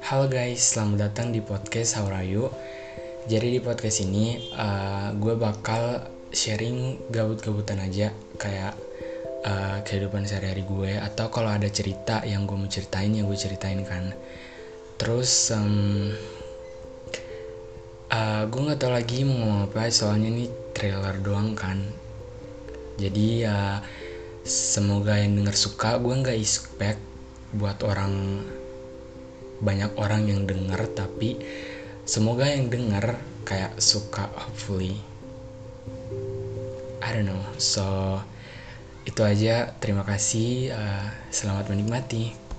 Halo guys, selamat datang di podcast Haurayu. Jadi di podcast ini uh, gue bakal sharing gabut-gabutan aja kayak uh, kehidupan sehari-hari gue atau kalau ada cerita yang gue mau ceritain yang gue ceritain kan. Terus um, uh, gue nggak tahu lagi mau ngomong apa soalnya ini trailer doang kan. Jadi ya uh, semoga yang denger suka. Gue nggak expect buat orang banyak orang yang denger tapi semoga yang denger kayak suka hopefully. I don't know. So itu aja. Terima kasih. Uh, selamat menikmati